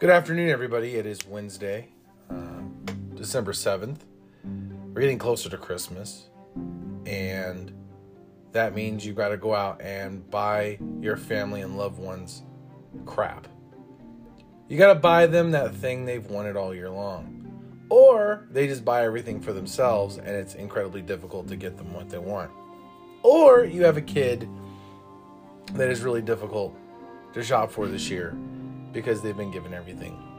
Good afternoon, everybody. It is Wednesday, uh, December 7th. We're getting closer to Christmas, and that means you got to go out and buy your family and loved ones crap. You got to buy them that thing they've wanted all year long. Or they just buy everything for themselves and it's incredibly difficult to get them what they want. Or you have a kid that is really difficult to shop for this year because they've been given everything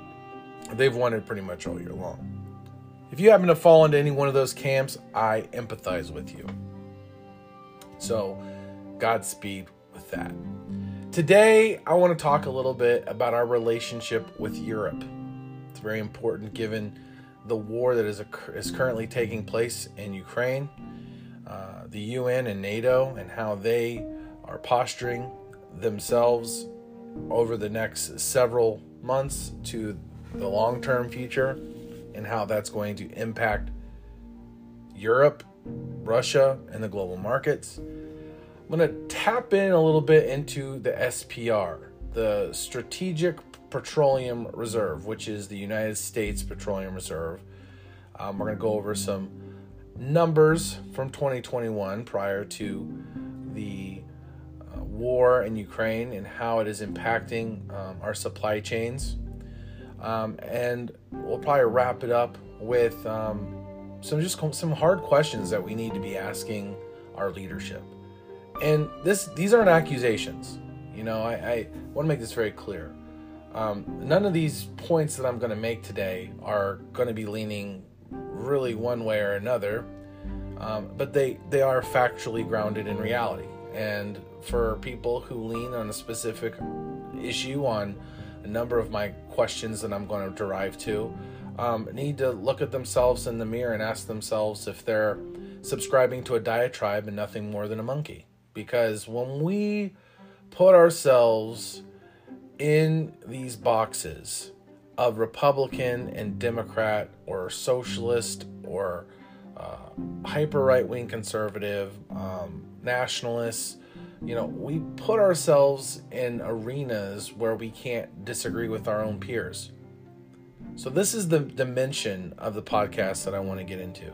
they've wanted pretty much all year long. If you happen to fall into any one of those camps, I empathize with you. So, Godspeed with that. Today, I want to talk a little bit about our relationship with Europe. It's very important given the war that is, is currently taking place in Ukraine, uh, the UN and NATO, and how they are posturing themselves over the next several months to the long term future, and how that's going to impact Europe, Russia, and the global markets. I'm going to tap in a little bit into the SPR, the Strategic Petroleum Reserve, which is the United States Petroleum Reserve. Um, we're going to go over some numbers from 2021 prior to the war in Ukraine and how it is impacting um, our supply chains. Um, and we'll probably wrap it up with um, some just some hard questions that we need to be asking our leadership. And this these aren't accusations. You know, I, I want to make this very clear. Um, none of these points that I'm going to make today are going to be leaning really one way or another, um, but they they are factually grounded in reality. And for people who lean on a specific issue on a number of my questions that I'm going to derive to, um, need to look at themselves in the mirror and ask themselves if they're subscribing to a diatribe and nothing more than a monkey. Because when we put ourselves in these boxes of Republican and Democrat or socialist or uh, hyper right wing conservative, um, nationalists, you know, we put ourselves in arenas where we can't disagree with our own peers. So, this is the dimension of the podcast that I want to get into.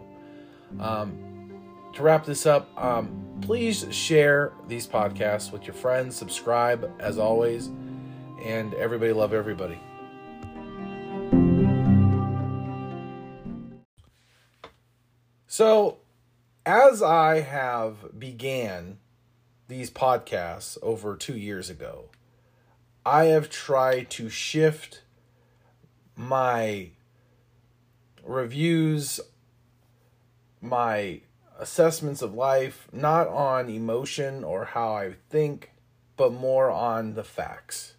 Um, to wrap this up, um, please share these podcasts with your friends, subscribe as always and everybody love everybody. So, as I have began these podcasts over 2 years ago, I have tried to shift my reviews, my assessments of life, not on emotion or how I think, but more on the facts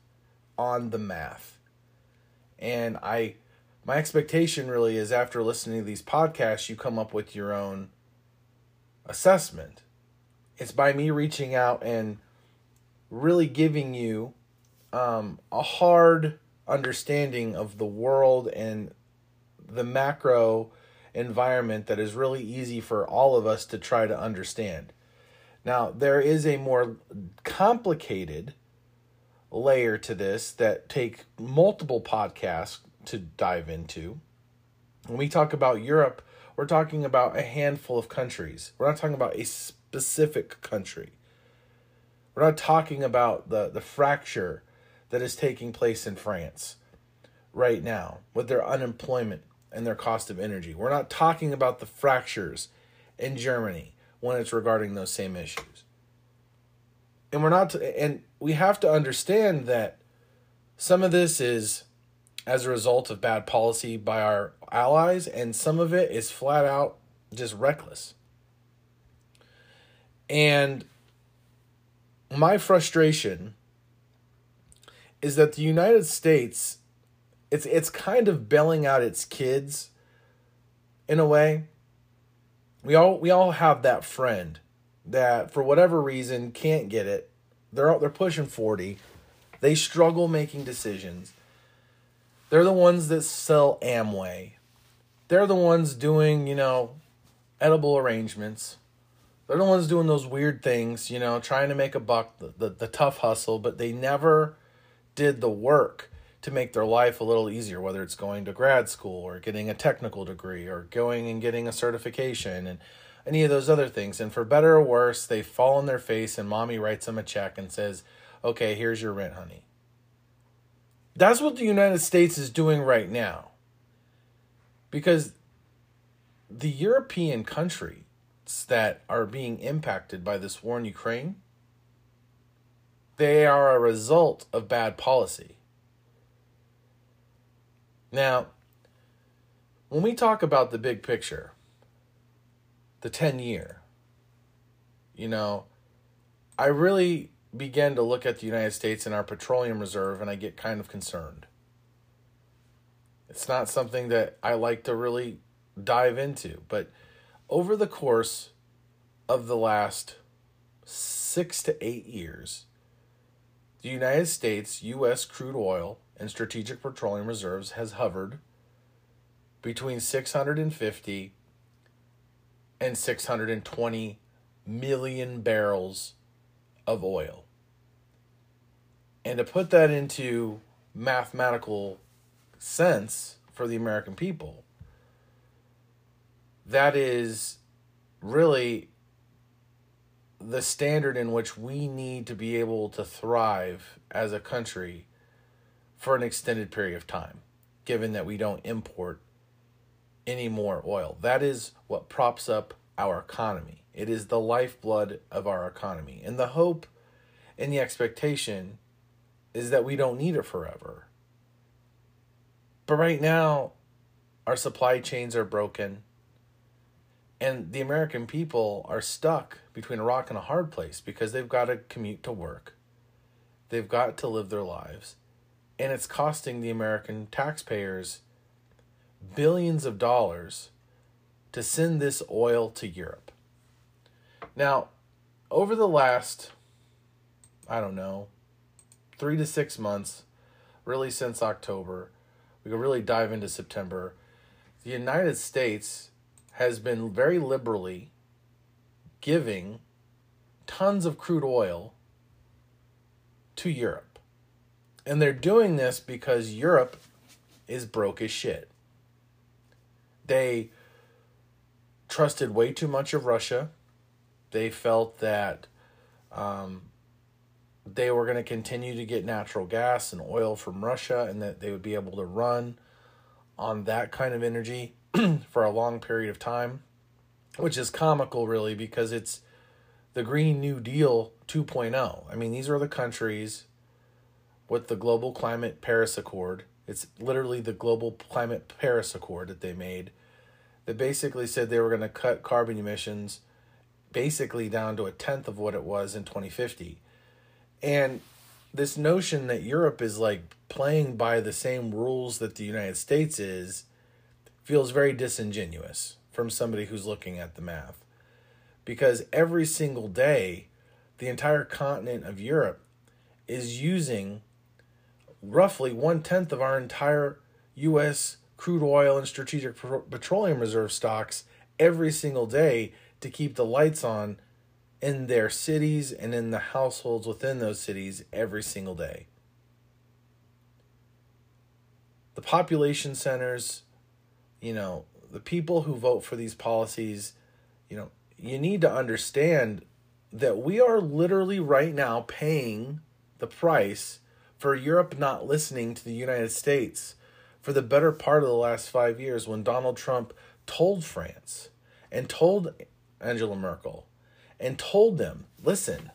on the math. And I my expectation really is after listening to these podcasts you come up with your own assessment. It's by me reaching out and really giving you um, a hard understanding of the world and the macro environment that is really easy for all of us to try to understand. Now, there is a more complicated layer to this that take multiple podcasts to dive into. When we talk about Europe, we're talking about a handful of countries. We're not talking about a specific country. We're not talking about the, the fracture that is taking place in France right now with their unemployment and their cost of energy. We're not talking about the fractures in Germany when it's regarding those same issues and we're not and we have to understand that some of this is as a result of bad policy by our allies and some of it is flat out just reckless and my frustration is that the United States it's it's kind of bailing out its kids in a way we all we all have that friend that for whatever reason can't get it. They're they're pushing 40. They struggle making decisions. They're the ones that sell Amway. They're the ones doing, you know, edible arrangements. They're the ones doing those weird things, you know, trying to make a buck, the, the, the tough hustle, but they never did the work to make their life a little easier, whether it's going to grad school or getting a technical degree or going and getting a certification and any of those other things. And for better or worse, they fall on their face and mommy writes them a check and says, okay, here's your rent, honey. That's what the United States is doing right now. Because the European countries that are being impacted by this war in Ukraine, they are a result of bad policy. Now, when we talk about the big picture, the 10 year, you know, I really begin to look at the United States and our petroleum reserve and I get kind of concerned. It's not something that I like to really dive into, but over the course of the last six to eight years, the United States U.S. crude oil and strategic petroleum reserves has hovered between 650 and 620 million barrels of oil. And to put that into mathematical sense for the American people, that is really the standard in which we need to be able to thrive as a country for an extended period of time, given that we don't import any more oil. That is what props up our economy. It is the lifeblood of our economy. And the hope and the expectation is that we don't need it forever. But right now, our supply chains are broken. And the American people are stuck between a rock and a hard place because they've got to commute to work. They've got to live their lives. And it's costing the American taxpayers billions of dollars to send this oil to Europe. Now, over the last, I don't know, three to six months, really since October, we can really dive into September. The United States has been very liberally giving tons of crude oil to Europe. And they're doing this because Europe is broke as shit. They trusted way too much of Russia. They felt that um, they were going to continue to get natural gas and oil from Russia and that they would be able to run on that kind of energy for a long period of time, which is comical, really, because it's the Green New Deal 2.0. I mean, these are the countries with the Global Climate Paris Accord. It's literally the Global Climate Paris Accord that they made that basically said they were going to cut carbon emissions basically down to a tenth of what it was in 2050. And this notion that Europe is like playing by the same rules that the United States is feels very disingenuous from somebody who's looking at the math. Because every single day, the entire continent of Europe is using roughly one tenth of our entire U.S. crude oil and strategic petroleum reserve stocks every single day to keep the lights on in their cities and in the households within those cities every single day. The population centers you know, the people who vote for these policies, you know, you need to understand that we are literally right now paying the price for Europe not listening to the United States for the better part of the last five years when Donald Trump told France and told Angela Merkel and told them, listen,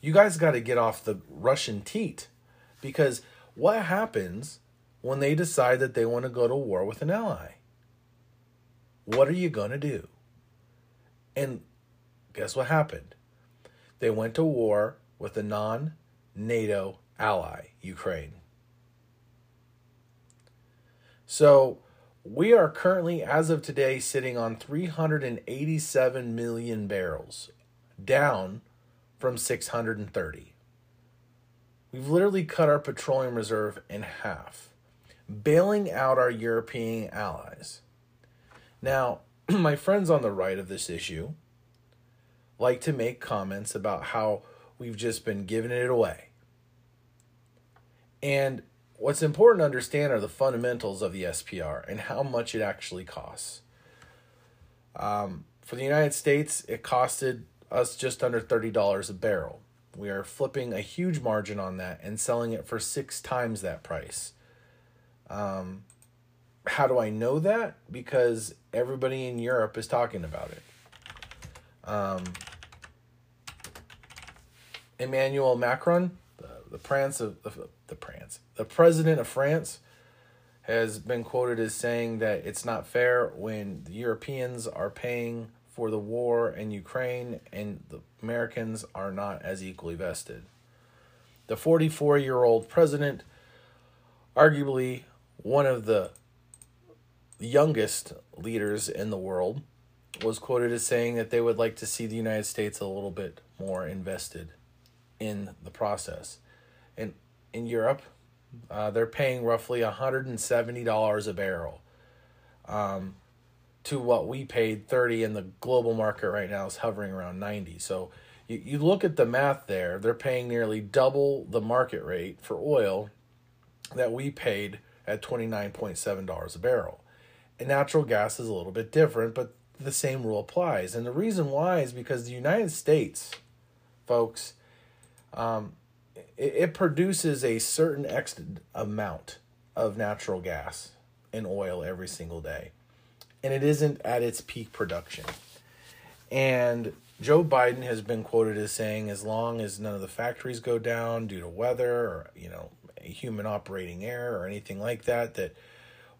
you guys got to get off the Russian teat because what happens when they decide that they want to go to war with an ally? What are you going to do? And guess what happened? They went to war with a non NATO ally, Ukraine. So we are currently, as of today, sitting on 387 million barrels, down from 630. We've literally cut our petroleum reserve in half bailing out our European allies. Now, my friends on the right of this issue like to make comments about how we've just been giving it away. And what's important to understand are the fundamentals of the SPR and how much it actually costs. Um, for the United States, it costed us just under $30 a barrel. We are flipping a huge margin on that and selling it for six times that price. Um, how do I know that? Because everybody in Europe is talking about it. Um, Emmanuel Macron, the, the France of the, the France, the president of France, has been quoted as saying that it's not fair when the Europeans are paying for the war in Ukraine and the Americans are not as equally vested. The 44 year old president, arguably one of the youngest leaders in the world, was quoted as saying that they would like to see the United States a little bit more invested in the process. And in Europe, uh, they're paying roughly $170 a barrel um, to what we paid 30 in the global market right now is hovering around 90. So you, you look at the math there, they're paying nearly double the market rate for oil that we paid at $29.7 a barrel. And natural gas is a little bit different, but the same rule applies. And the reason why is because the United States, folks, um, it, it produces a certain X amount of natural gas and oil every single day. And it isn't at its peak production. And Joe Biden has been quoted as saying, as long as none of the factories go down due to weather or, you know, human operating error or anything like that, that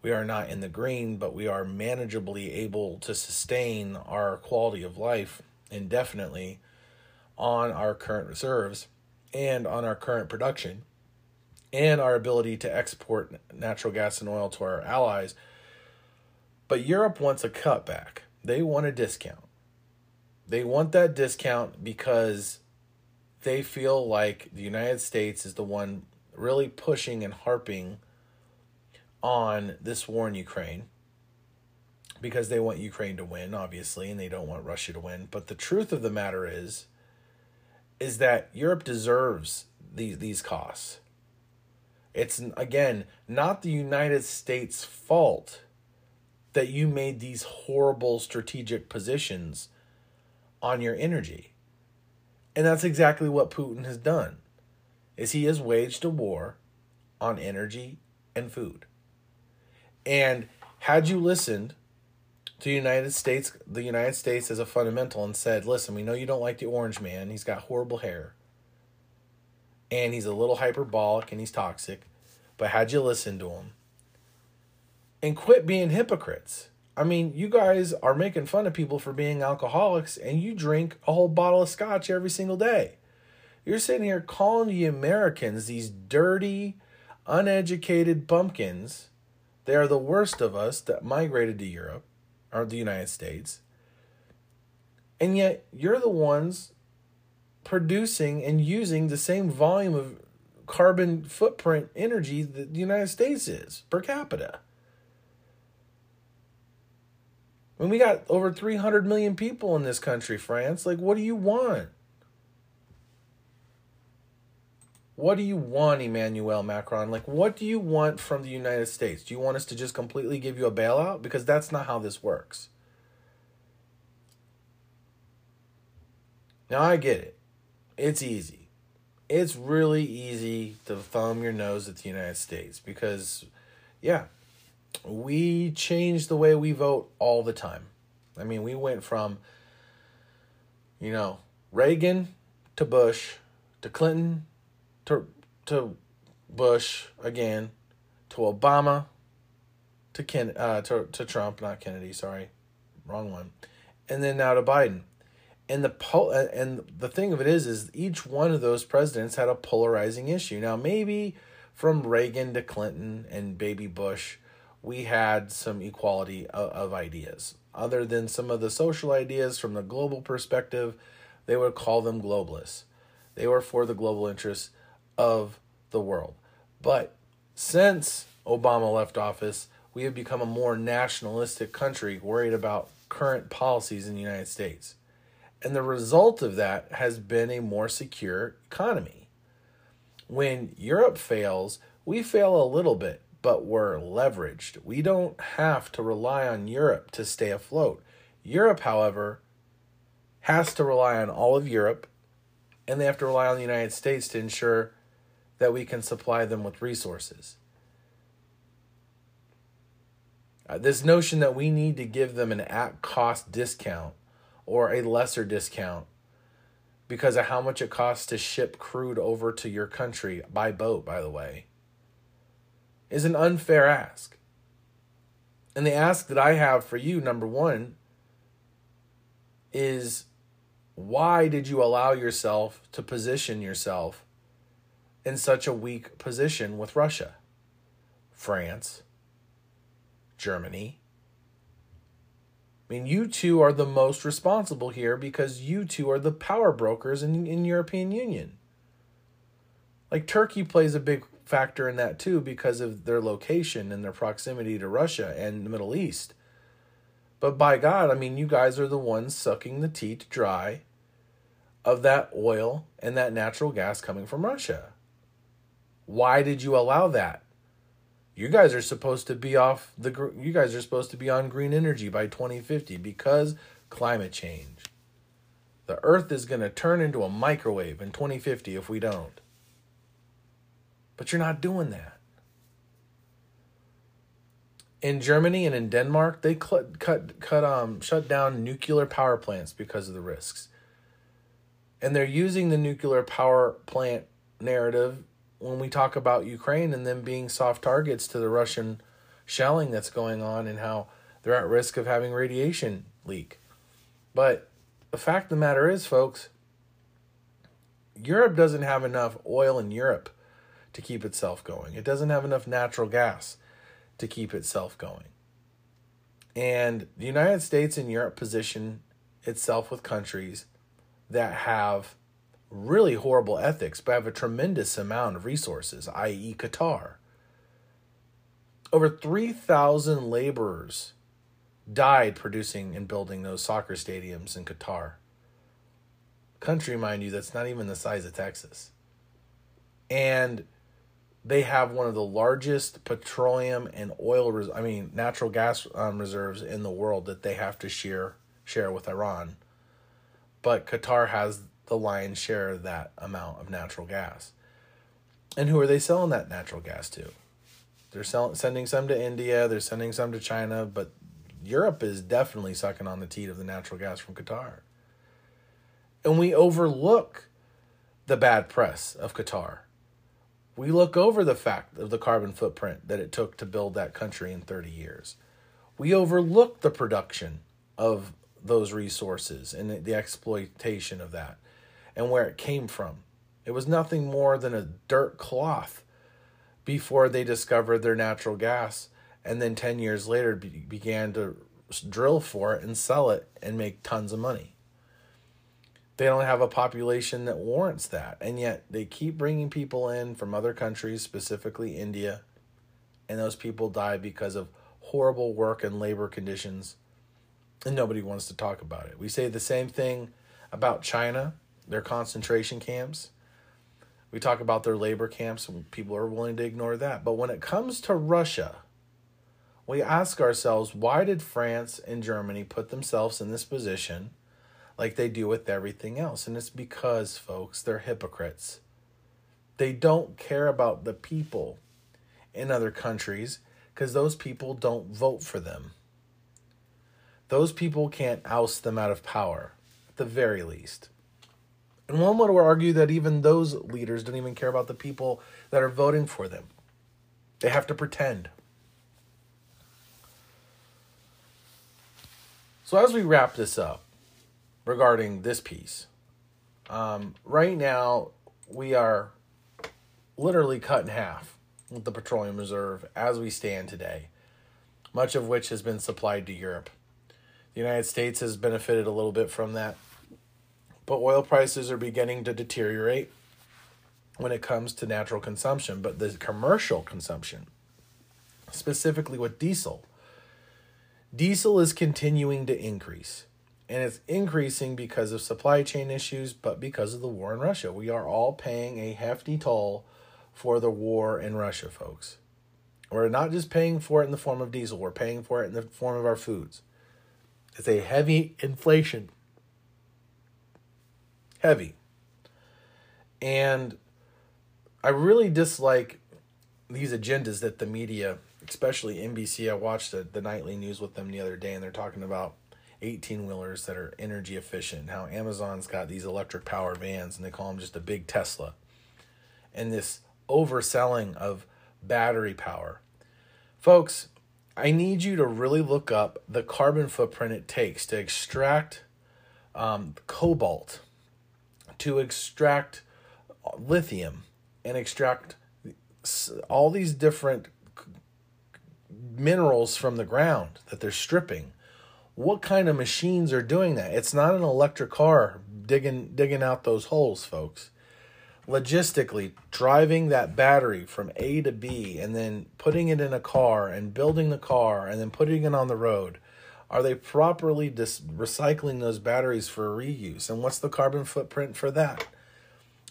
we are not in the green, but we are manageably able to sustain our quality of life indefinitely on our current reserves and on our current production and our ability to export natural gas and oil to our allies. But Europe wants a cutback. They want a discount. They want that discount because they feel like the United States is the one really pushing and harping on this war in Ukraine because they want Ukraine to win, obviously, and they don't want Russia to win. But the truth of the matter is, is that Europe deserves these these costs. It's again not the United States' fault that you made these horrible strategic positions on your energy. And that's exactly what Putin has done. Is he has waged a war on energy and food. And had you listened to the United States, the United States as a fundamental, and said, "Listen, we know you don't like the orange man. He's got horrible hair, and he's a little hyperbolic and he's toxic." But had you listened to him and quit being hypocrites? I mean, you guys are making fun of people for being alcoholics, and you drink a whole bottle of scotch every single day. You're sitting here calling the Americans these dirty, uneducated bumpkins. They are the worst of us that migrated to Europe or the United States. And yet you're the ones producing and using the same volume of carbon footprint energy that the United States is per capita. When we got over 300 million people in this country, France, like, what do you want? What do you want, Emmanuel Macron? Like, what do you want from the United States? Do you want us to just completely give you a bailout? Because that's not how this works. Now, I get it. It's easy. It's really easy to thumb your nose at the United States because, yeah, we change the way we vote all the time. I mean, we went from, you know, Reagan to Bush to Clinton to to Bush again, to Obama, to Ken uh, to to Trump, not Kennedy, sorry, wrong one, and then now to Biden. And the po- uh, and the thing of it is, is each one of those presidents had a polarizing issue. Now maybe from Reagan to Clinton and baby Bush, we had some equality of, of ideas. Other than some of the social ideas from the global perspective, they would call them globalists. They were for the global interests of the world. But since Obama left office, we have become a more nationalistic country worried about current policies in the United States. And the result of that has been a more secure economy. When Europe fails, we fail a little bit, but we're leveraged. We don't have to rely on Europe to stay afloat. Europe, however, has to rely on all of Europe, and they have to rely on the United States to ensure that we can supply them with resources. Uh, this notion that we need to give them an at cost discount or a lesser discount because of how much it costs to ship crude over to your country by boat, by the way, is an unfair ask. And the ask that I have for you, number one, is why did you allow yourself to position yourself in such a weak position with Russia, France, Germany? I mean, you two are the most responsible here because you two are the power brokers in, in European Union. Like Turkey plays a big factor in that too because of their location and their proximity to Russia and the Middle East. But by God, I mean, you guys are the ones sucking the teat dry of that oil and that natural gas coming from Russia. Why did you allow that? You guys are supposed to be off the you guys are supposed to be on green energy by 2050 because climate change. The earth is going to turn into a microwave in 2050 if we don't. But you're not doing that. In Germany and in Denmark, they cut cut cut um shut down nuclear power plants because of the risks and they're using the nuclear power plant narrative when we talk about Ukraine and them being soft targets to the Russian shelling that's going on and how they're at risk of having radiation leak. But the fact of the matter is, folks, Europe doesn't have enough oil in Europe to keep itself going. It doesn't have enough natural gas to keep itself going. And the United States and Europe position itself with countries that have really horrible ethics but have a tremendous amount of resources, i.e., Qatar. Over 3,000 laborers died producing and building those soccer stadiums in Qatar. Country, mind you, that's not even the size of Texas. And they have one of the largest petroleum and oil, res- I mean, natural gas um, reserves in the world that they have to share share with Iran but Qatar has the lion's share of that amount of natural gas. And who are they selling that natural gas to? They're selling, sending some to India, they're sending some to China, but Europe is definitely sucking on the teat of the natural gas from Qatar. And we overlook the bad press of Qatar. We look over the fact of the carbon footprint that it took to build that country in 30 years. We overlook the production of those resources and the exploitation of that and where it came from. It was nothing more than a dirt cloth before they discovered their natural gas and then 10 years later be- began to drill for it and sell it and make tons of money. They don't have a population that warrants that. And yet they keep bringing people in from other countries, specifically India, and those people die because of horrible work and labor conditions and nobody wants to talk about it. We say the same thing about China, their concentration camps. We talk about their labor camps, and people are willing to ignore that. But when it comes to Russia, we ask ourselves why did France and Germany put themselves in this position like they do with everything else? And it's because, folks, they're hypocrites. They don't care about the people in other countries because those people don't vote for them those people can't oust them out of power, at the very least. And one would argue that even those leaders don't even care about the people that are voting for them. They have to pretend. So, as we wrap this up regarding this piece, um, right now we are literally cut in half with the petroleum reserve as we stand today, much of which has been supplied to Europe. The United States has benefited a little bit from that. But oil prices are beginning to deteriorate when it comes to natural consumption, but the commercial consumption, specifically with diesel, diesel is continuing to increase. And it's increasing because of supply chain issues, but because of the war in Russia. We are all paying a hefty toll for the war in Russia, folks. We're not just paying for it in the form of diesel, we're paying for it in the form of our foods. It's a heavy inflation. Heavy. And I really dislike these agendas that the media, especially NBC, I watched the, the nightly news with them the other day, and they're talking about 18 wheelers that are energy efficient, how Amazon's got these electric power vans, and they call them just a big Tesla. And this overselling of battery power. Folks, I need you to really look up the carbon footprint it takes to extract um, cobalt, to extract lithium, and extract all these different minerals from the ground that they're stripping. What kind of machines are doing that? It's not an electric car digging digging out those holes, folks logistically driving that battery from A to B and then putting it in a car and building the car and then putting it on the road? Are they properly dis- recycling those batteries for reuse? And what's the carbon footprint for that?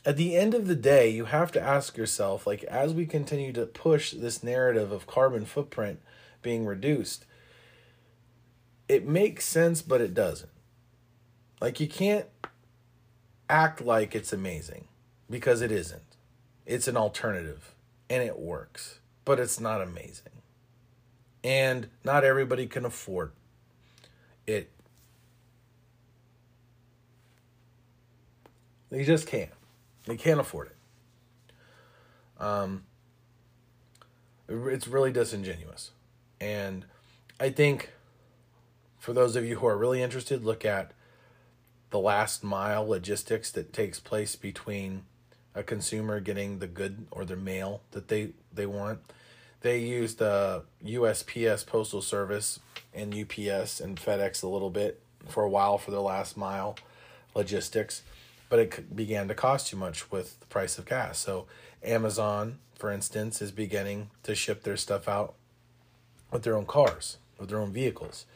At the end of the day, you have to ask yourself like, as we continue to push this narrative of carbon footprint being reduced, it makes sense, but it doesn't. Like, you can't act like it's amazing because it isn't. It's an alternative and it works, but it's not amazing. And not everybody can afford it. They just can't. They can't afford it. Um, it's really disingenuous. And I think for those of you who are really interested, look at the last mile logistics that takes place between a consumer getting the good or the mail that they they want. They used the USPS postal service and UPS and FedEx a little bit for a while for their last mile logistics, but it began to cost too much with the price of gas. So Amazon, for instance, is beginning to ship their stuff out with their own cars, with their own vehicles,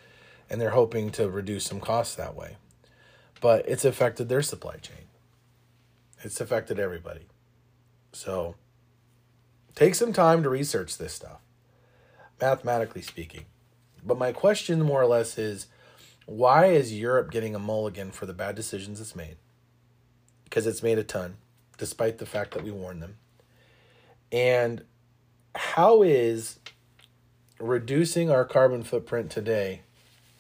and they're hoping to reduce some costs that way. But it's affected their supply chain. It's affected everybody. So take some time to research this stuff, mathematically speaking. But my question, more or less, is why is Europe getting a mulligan for the bad decisions it's made? Because it's made a ton, despite the fact that we warned them. And how is reducing our carbon footprint today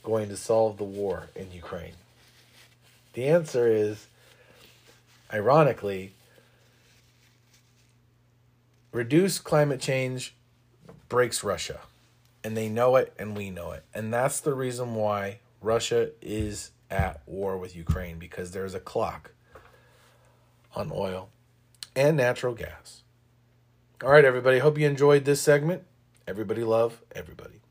going to solve the war in Ukraine? The answer is ironically, reduce climate change breaks Russia. And they know it, and we know it. And that's the reason why Russia is at war with Ukraine because there's a clock on oil and natural gas. All right, everybody. Hope you enjoyed this segment. Everybody love everybody.